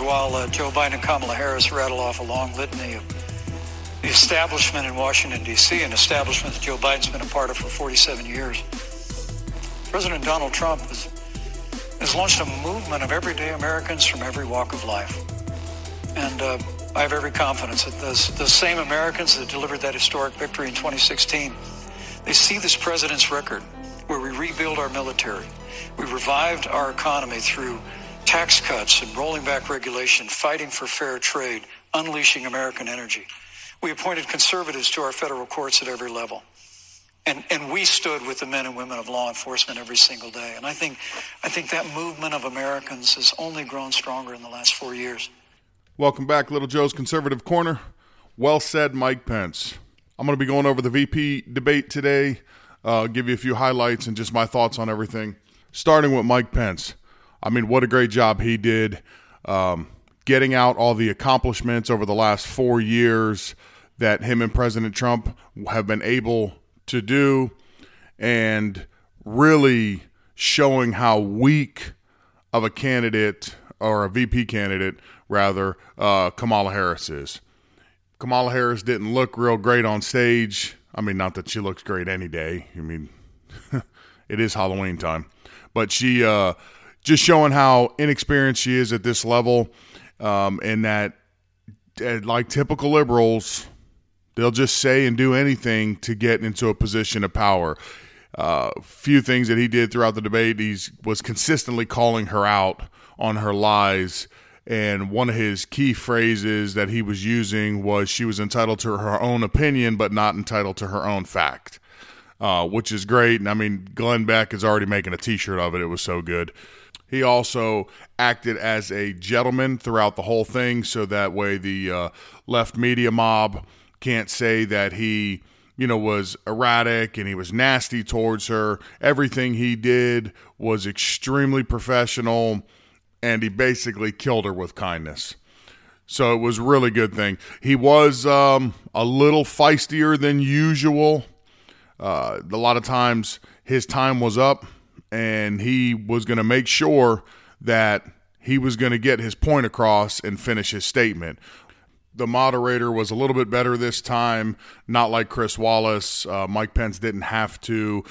While uh, Joe Biden and Kamala Harris rattle off a long litany of the establishment in Washington, D.C., an establishment that Joe Biden's been a part of for 47 years, President Donald Trump has, has launched a movement of everyday Americans from every walk of life. And uh, I have every confidence that those, those same Americans that delivered that historic victory in 2016, they see this president's record where we rebuild our military, we revived our economy through tax cuts and rolling back regulation, fighting for fair trade, unleashing American energy. We appointed conservatives to our federal courts at every level. And, and we stood with the men and women of law enforcement every single day. And I think, I think that movement of Americans has only grown stronger in the last four years. Welcome back, Little Joe's Conservative Corner. Well said, Mike Pence. I'm going to be going over the VP debate today, uh, give you a few highlights and just my thoughts on everything. Starting with Mike Pence. I mean, what a great job he did um, getting out all the accomplishments over the last four years that him and President Trump have been able to do and really showing how weak of a candidate or a VP candidate, rather, uh, Kamala Harris is. Kamala Harris didn't look real great on stage. I mean, not that she looks great any day. I mean, it is Halloween time. But she, uh, just showing how inexperienced she is at this level um, and that, like typical liberals, They'll just say and do anything to get into a position of power. A uh, few things that he did throughout the debate, he was consistently calling her out on her lies. And one of his key phrases that he was using was she was entitled to her own opinion, but not entitled to her own fact, uh, which is great. And I mean, Glenn Beck is already making a t shirt of it. It was so good. He also acted as a gentleman throughout the whole thing, so that way the uh, left media mob can't say that he, you know, was erratic and he was nasty towards her. Everything he did was extremely professional and he basically killed her with kindness. So it was really good thing. He was um, a little feistier than usual. Uh, a lot of times his time was up and he was going to make sure that he was going to get his point across and finish his statement the moderator was a little bit better this time, not like Chris Wallace. Uh, Mike Pence didn't have to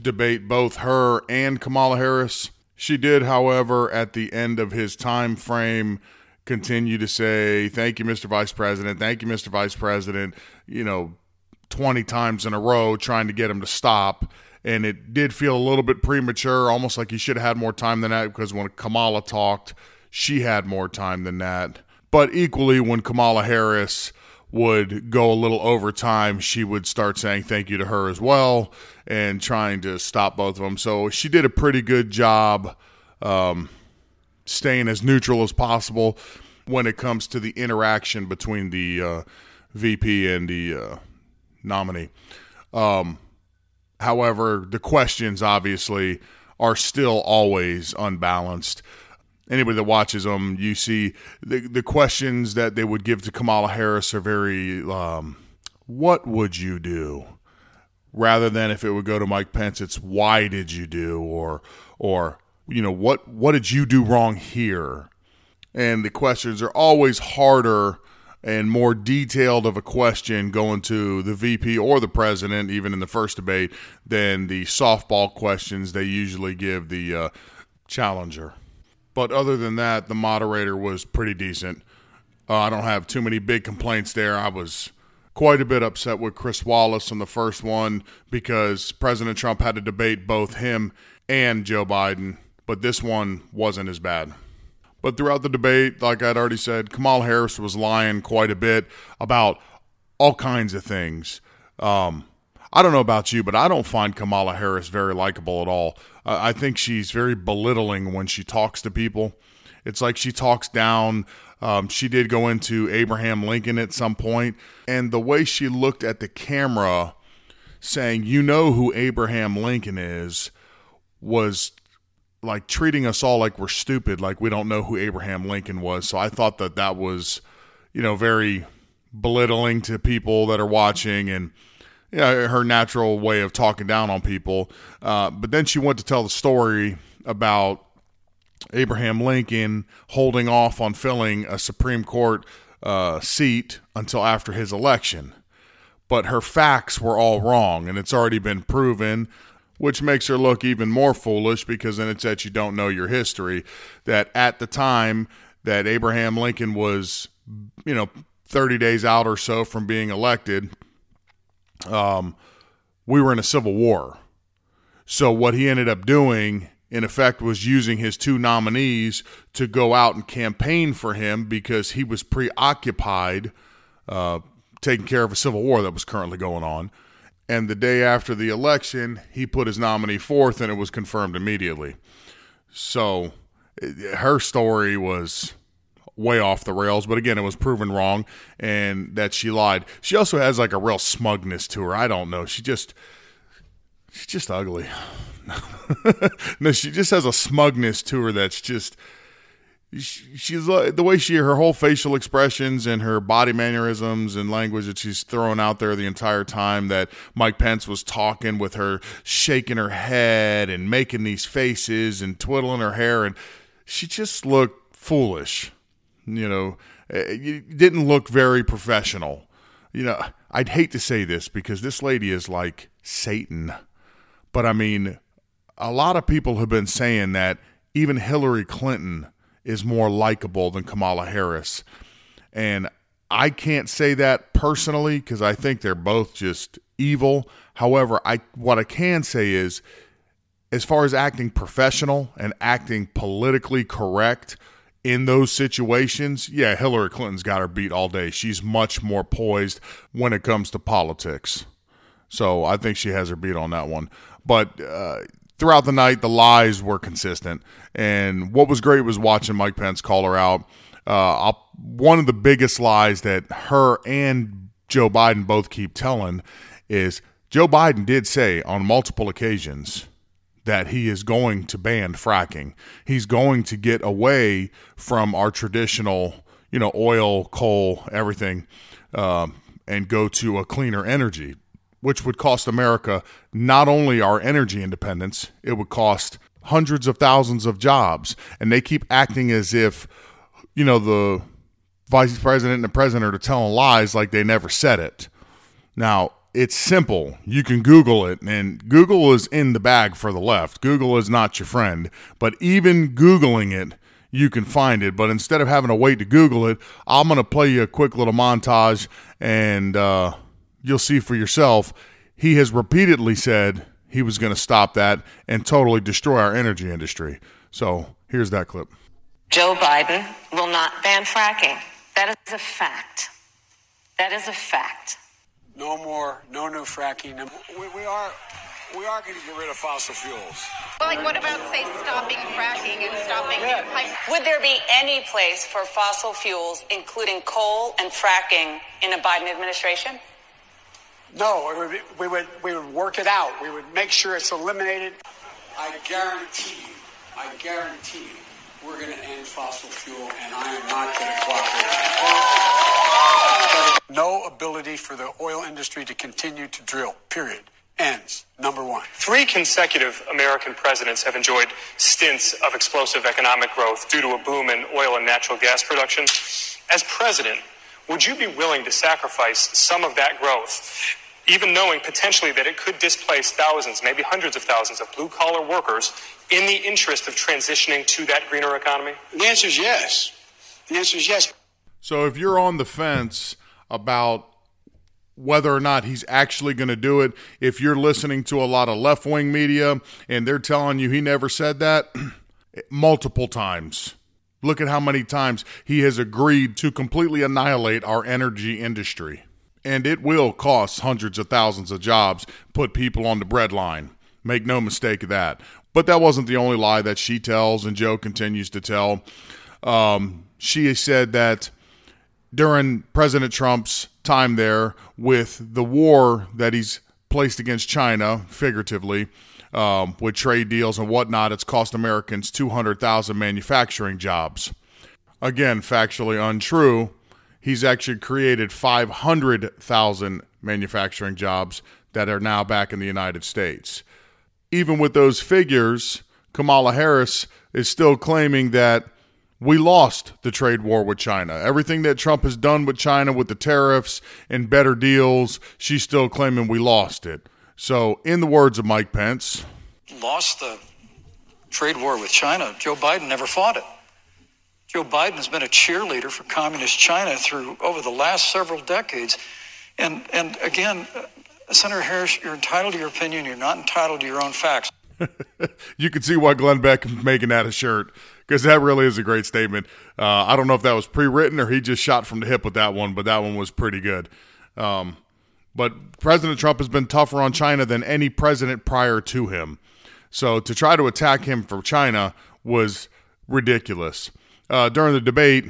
debate both her and Kamala Harris. She did, however, at the end of his time frame, continue to say, Thank you, Mr. Vice President. Thank you, Mr. Vice President, you know, 20 times in a row, trying to get him to stop. And it did feel a little bit premature, almost like he should have had more time than that because when Kamala talked, she had more time than that. But equally, when Kamala Harris would go a little over time, she would start saying thank you to her as well and trying to stop both of them. So she did a pretty good job um, staying as neutral as possible when it comes to the interaction between the uh, VP and the uh, nominee. Um, however, the questions obviously are still always unbalanced anybody that watches them, you see the the questions that they would give to Kamala Harris are very, um, "What would you do?" Rather than if it would go to Mike Pence, it's "Why did you do?" or or you know what what did you do wrong here? And the questions are always harder and more detailed of a question going to the VP or the president, even in the first debate, than the softball questions they usually give the uh, challenger. But other than that, the moderator was pretty decent. Uh, I don't have too many big complaints there. I was quite a bit upset with Chris Wallace on the first one because President Trump had to debate both him and Joe Biden, but this one wasn't as bad. But throughout the debate, like I'd already said, Kamala Harris was lying quite a bit about all kinds of things. Um, I don't know about you, but I don't find Kamala Harris very likable at all. Uh, I think she's very belittling when she talks to people. It's like she talks down. Um, she did go into Abraham Lincoln at some point, and the way she looked at the camera, saying, "You know who Abraham Lincoln is," was like treating us all like we're stupid, like we don't know who Abraham Lincoln was. So I thought that that was, you know, very belittling to people that are watching and yeah, her natural way of talking down on people. Uh, but then she went to tell the story about Abraham Lincoln holding off on filling a Supreme Court uh, seat until after his election. But her facts were all wrong, and it's already been proven, which makes her look even more foolish because then it's that you don't know your history. That at the time that Abraham Lincoln was, you know, 30 days out or so from being elected, um, we were in a civil war. So what he ended up doing in effect was using his two nominees to go out and campaign for him because he was preoccupied uh, taking care of a civil war that was currently going on. And the day after the election, he put his nominee forth and it was confirmed immediately. So her story was way off the rails, but again, it was proven wrong and that she lied. She also has like a real smugness to her. I don't know. She just she's just ugly. no, she just has a smugness to her that's just she's the way she her whole facial expressions and her body mannerisms and language that she's throwing out there the entire time that Mike Pence was talking with her shaking her head and making these faces and twiddling her hair. And she just looked foolish you know. Eh, eh, it didn't look very professional. You know I'd hate to say this because this lady is like Satan. But I mean a lot of people have been saying that even Hillary Clinton is more likable than Kamala Harris. And I can't say that personally because I think they're both just evil. However, I what I can say is as far as acting professional and acting politically correct in those situations, yeah, Hillary Clinton's got her beat all day. She's much more poised when it comes to politics. So I think she has her beat on that one. But uh, throughout the night, the lies were consistent. And what was great was watching Mike Pence call her out. Uh, one of the biggest lies that her and Joe Biden both keep telling is Joe Biden did say on multiple occasions that he is going to ban fracking. He's going to get away from our traditional, you know, oil, coal, everything, um, and go to a cleaner energy which would cost America not only our energy independence, it would cost hundreds of thousands of jobs. And they keep acting as if, you know, the vice president and the president are telling lies like they never said it. Now, it's simple. You can Google it, and Google is in the bag for the left. Google is not your friend. But even Googling it, you can find it. But instead of having to wait to Google it, I'm going to play you a quick little montage and, uh, you'll see for yourself, he has repeatedly said he was going to stop that and totally destroy our energy industry. So here's that clip. Joe Biden will not ban fracking. That is a fact. That is a fact. No more, no new fracking. We, we are, we are going to get rid of fossil fuels. Well, like, what about say stopping fracking and stopping yeah. pipe? Would there be any place for fossil fuels, including coal and fracking, in a Biden administration? No, would, we would we would work it out. We would make sure it's eliminated. I guarantee you, I guarantee you, we're going to end fossil fuel, and I am not going to cooperate. No ability for the oil industry to continue to drill. Period. Ends. Number one. Three consecutive American presidents have enjoyed stints of explosive economic growth due to a boom in oil and natural gas production. As president, would you be willing to sacrifice some of that growth even knowing potentially that it could displace thousands, maybe hundreds of thousands of blue collar workers in the interest of transitioning to that greener economy? The answer is yes. The answer is yes. So if you're on the fence about whether or not he's actually going to do it, if you're listening to a lot of left wing media and they're telling you he never said that multiple times. Look at how many times he has agreed to completely annihilate our energy industry and it will cost hundreds of thousands of jobs, put people on the breadline. Make no mistake of that. But that wasn't the only lie that she tells, and Joe continues to tell. Um, she said that during President Trump's time there, with the war that he's placed against China, figuratively, um, with trade deals and whatnot, it's cost Americans 200,000 manufacturing jobs. Again, factually untrue he's actually created 500,000 manufacturing jobs that are now back in the United States. Even with those figures, Kamala Harris is still claiming that we lost the trade war with China. Everything that Trump has done with China with the tariffs and better deals, she's still claiming we lost it. So, in the words of Mike Pence, lost the trade war with China. Joe Biden never fought it. Joe Biden has been a cheerleader for communist China through over the last several decades. And and again, uh, Senator Harris, you're entitled to your opinion. You're not entitled to your own facts. you can see why Glenn Beck is making that a shirt because that really is a great statement. Uh, I don't know if that was pre-written or he just shot from the hip with that one, but that one was pretty good. Um, but President Trump has been tougher on China than any president prior to him. So to try to attack him for China was ridiculous. Uh, during the debate,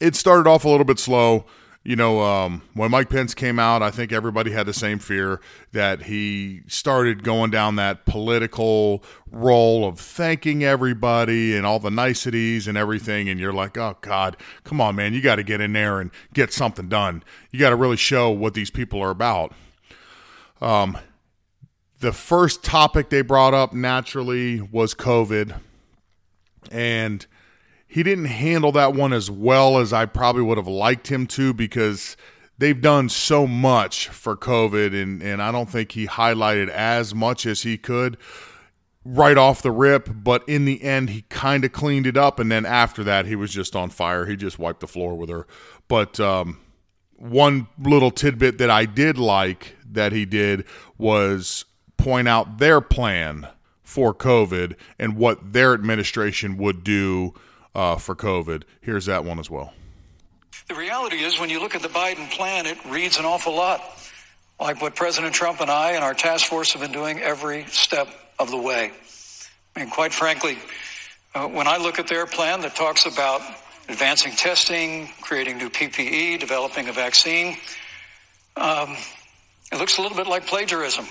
it started off a little bit slow you know, um, when Mike Pence came out, I think everybody had the same fear that he started going down that political role of thanking everybody and all the niceties and everything. And you're like, oh, God, come on, man. You got to get in there and get something done. You got to really show what these people are about. Um, the first topic they brought up naturally was COVID. And he didn't handle that one as well as I probably would have liked him to because they've done so much for COVID, and, and I don't think he highlighted as much as he could right off the rip. But in the end, he kind of cleaned it up, and then after that, he was just on fire. He just wiped the floor with her. But um, one little tidbit that I did like that he did was point out their plan for COVID and what their administration would do uh, for COVID. Here's that one as well. The reality is, when you look at the Biden plan, it reads an awful lot like what President Trump and I and our task force have been doing every step of the way. I mean, quite frankly, uh, when I look at their plan that talks about advancing testing, creating new PPE, developing a vaccine, um, it looks a little bit like plagiarism,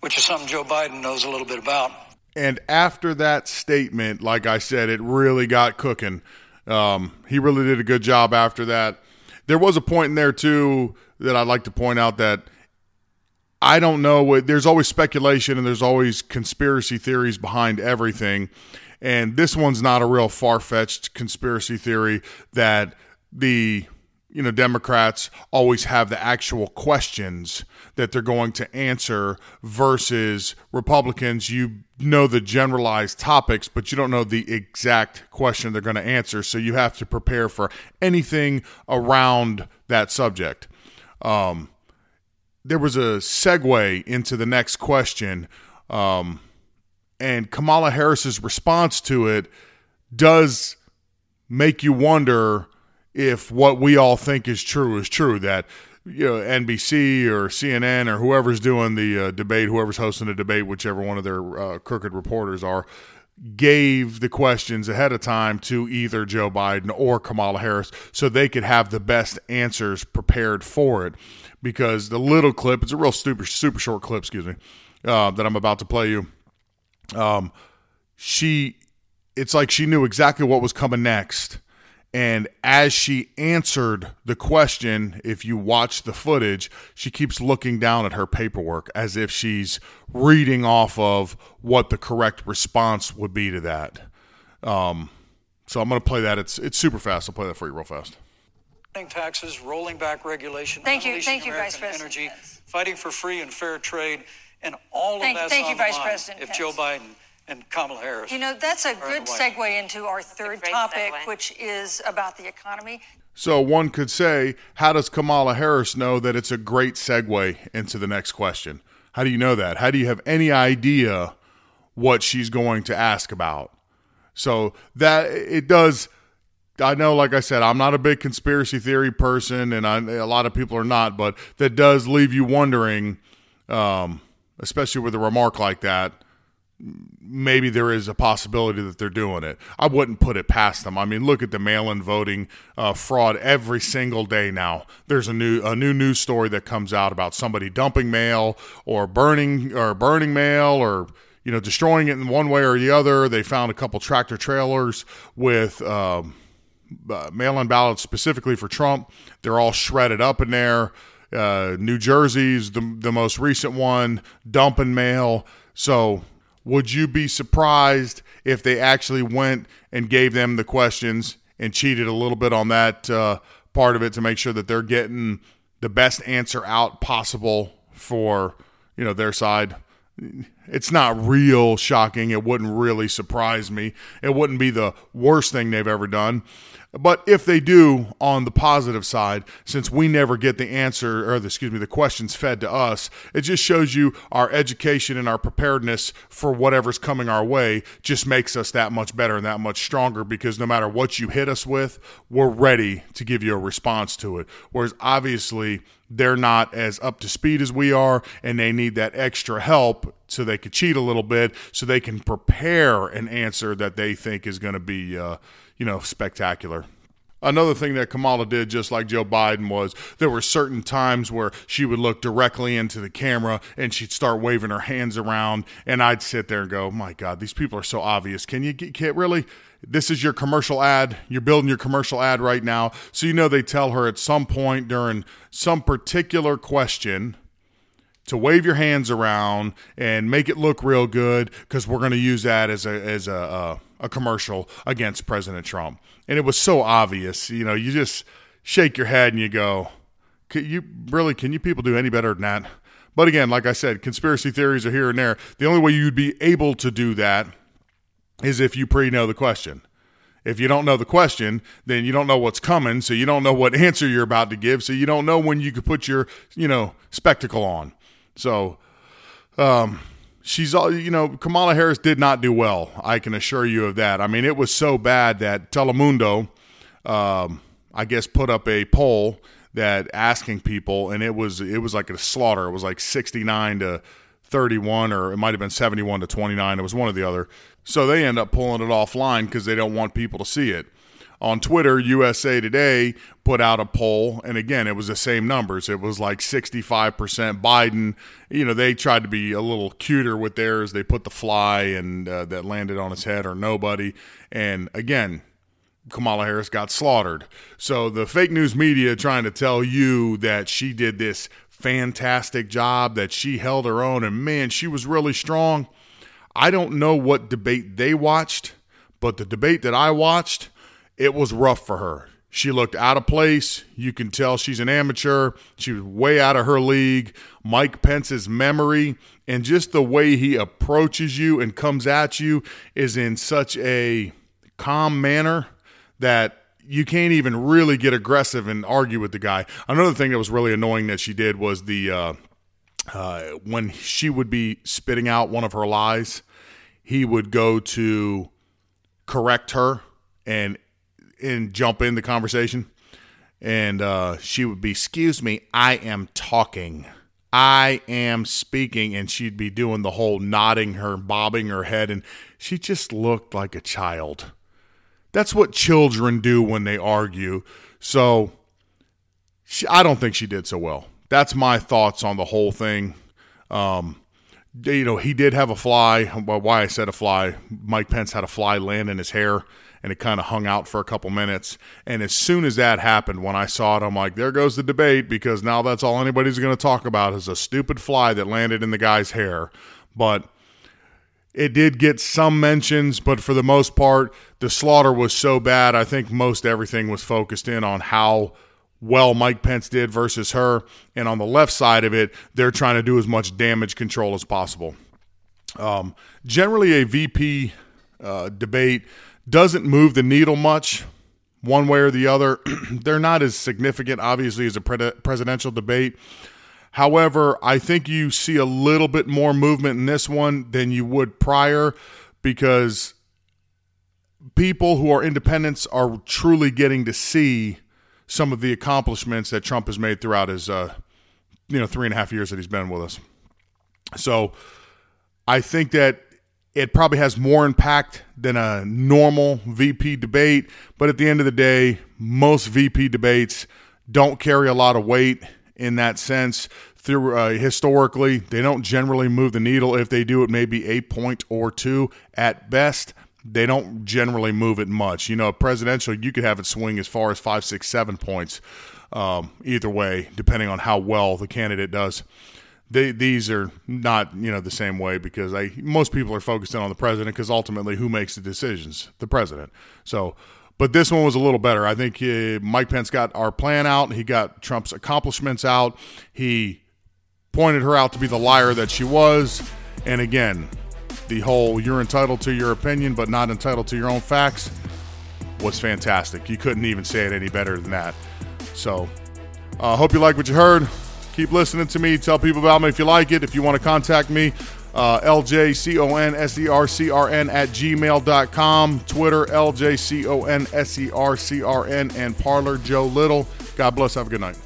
which is something Joe Biden knows a little bit about. And after that statement, like I said, it really got cooking. Um, he really did a good job after that. There was a point in there, too, that I'd like to point out that I don't know. what There's always speculation and there's always conspiracy theories behind everything. And this one's not a real far fetched conspiracy theory that the you know Democrats always have the actual questions that they're going to answer versus Republicans. You know the generalized topics but you don't know the exact question they're going to answer so you have to prepare for anything around that subject. Um, there was a segue into the next question um, and Kamala Harris's response to it does make you wonder if what we all think is true is true that you know NBC or CNN or whoever's doing the uh, debate, whoever's hosting the debate, whichever one of their uh, crooked reporters are, gave the questions ahead of time to either Joe Biden or Kamala Harris so they could have the best answers prepared for it. Because the little clip, it's a real super super short clip, excuse me, uh, that I'm about to play you. Um, she, it's like she knew exactly what was coming next and as she answered the question, if you watch the footage, she keeps looking down at her paperwork as if she's reading off of what the correct response would be to that. Um, so I'm going to play that. It's it's super fast. I'll play that for you real fast. Taxes, rolling back regulation, thank you, thank you, American Vice President. Energy, fighting for free and fair trade, and all thank, of that's thank on you, the Vice line President if Pence. Joe Biden and Kamala Harris. You know, that's a good segue into our third topic, segue. which is about the economy. So one could say, how does Kamala Harris know that it's a great segue into the next question? How do you know that? How do you have any idea what she's going to ask about? So that it does. I know, like I said, I'm not a big conspiracy theory person, and I, a lot of people are not, but that does leave you wondering, um, especially with a remark like that maybe there is a possibility that they're doing it. I wouldn't put it past them. I mean, look at the mail-in voting uh, fraud every single day now. There's a new a new news story that comes out about somebody dumping mail or burning or burning mail or you know destroying it in one way or the other. They found a couple tractor trailers with. Um, uh, mail-in ballots specifically for Trump. They're all shredded up in there. Uh, New Jersey's the the most recent one, dumping mail. So would you be surprised if they actually went and gave them the questions and cheated a little bit on that uh, part of it to make sure that they're getting the best answer out possible for you know their side? It's not real shocking. It wouldn't really surprise me. It wouldn't be the worst thing they've ever done. But if they do, on the positive side, since we never get the answer or the, excuse me, the questions fed to us, it just shows you our education and our preparedness for whatever's coming our way just makes us that much better and that much stronger because no matter what you hit us with, we're ready to give you a response to it. Whereas obviously they're not as up to speed as we are and they need that extra help so they could cheat a little bit so they can prepare an answer that they think is going to be uh, you know, spectacular. Another thing that Kamala did, just like Joe Biden, was there were certain times where she would look directly into the camera and she'd start waving her hands around, and I'd sit there and go, "My God, these people are so obvious. Can you get really?" This is your commercial ad. You're building your commercial ad right now. So, you know, they tell her at some point during some particular question, to wave your hands around and make it look real good because we're going to use that as a as a uh, a commercial against President Trump. And it was so obvious. You know, you just shake your head and you go, you really can you people do any better than that? But again, like I said, conspiracy theories are here and there. The only way you'd be able to do that is if you pre know the question. If you don't know the question, then you don't know what's coming, so you don't know what answer you're about to give, so you don't know when you could put your, you know, spectacle on. So, um, she's all you know kamala harris did not do well. I can assure you of that. I mean it was so bad that telemundo um, i guess put up a poll that asking people and it was it was like a slaughter. It was like 69 to 31 or it might have been 71 to 29 it was one or the other. So they end up pulling it offline because they don't want people to see it on Twitter, USA Today put out a poll, and again, it was the same numbers. It was like 65% Biden. You know, they tried to be a little cuter with theirs. They put the fly and uh, that landed on his head or nobody. And again, Kamala Harris got slaughtered. So the fake news media trying to tell you that she did this fantastic job, that she held her own, and man, she was really strong. I don't know what debate they watched, but the debate that I watched it was rough for her. She looked out of place. You can tell she's an amateur. She was way out of her league. Mike Pence's memory and just the way he approaches you and comes at you is in such a calm manner that you can't even really get aggressive and argue with the guy. Another thing that was really annoying that she did was the uh, uh, when she would be spitting out one of her lies, he would go to correct her and and jump in the conversation. And uh, she would be, Excuse me, I am talking. I am speaking. And she'd be doing the whole nodding her, bobbing her head. And she just looked like a child. That's what children do when they argue. So she, I don't think she did so well. That's my thoughts on the whole thing. Um, you know, he did have a fly. Why I said a fly, Mike Pence had a fly land in his hair and it kind of hung out for a couple minutes. And as soon as that happened, when I saw it, I'm like, there goes the debate because now that's all anybody's going to talk about is a stupid fly that landed in the guy's hair. But it did get some mentions, but for the most part, the slaughter was so bad. I think most everything was focused in on how well Mike Pence did versus her. And on the left side of it, they're trying to do as much damage control as possible. Um, generally, a VP uh, debate doesn't move the needle much one way or the other. They're not as significant, obviously, as a pre- presidential debate. However, I think you see a little bit more movement in this one than you would prior because people who are independents are truly getting to see some of the accomplishments that Trump has made throughout his, uh, you know, three and a half years that he's been with us. So I think that it probably has more impact than a normal VP debate. But at the end of the day, most VP debates don't carry a lot of weight in that sense. Through uh, historically, they don't generally move the needle. If they do, it may be a point or two at best. They don't generally move it much. You know, a presidential, you could have it swing as far as five, six, seven points, um, either way, depending on how well the candidate does. They, these are not you know the same way because I most people are focusing on the president because ultimately who makes the decisions? The president. So but this one was a little better. I think uh, Mike Pence got our plan out. He got Trump's accomplishments out. He pointed her out to be the liar that she was. And again the whole you're entitled to your opinion but not entitled to your own facts was fantastic. You couldn't even say it any better than that. So I uh, hope you like what you heard Keep listening to me. Tell people about me if you like it. If you want to contact me, uh, LJCONSERCRN at gmail.com. Twitter, LJCONSERCRN, and Parler Joe Little. God bless. Have a good night.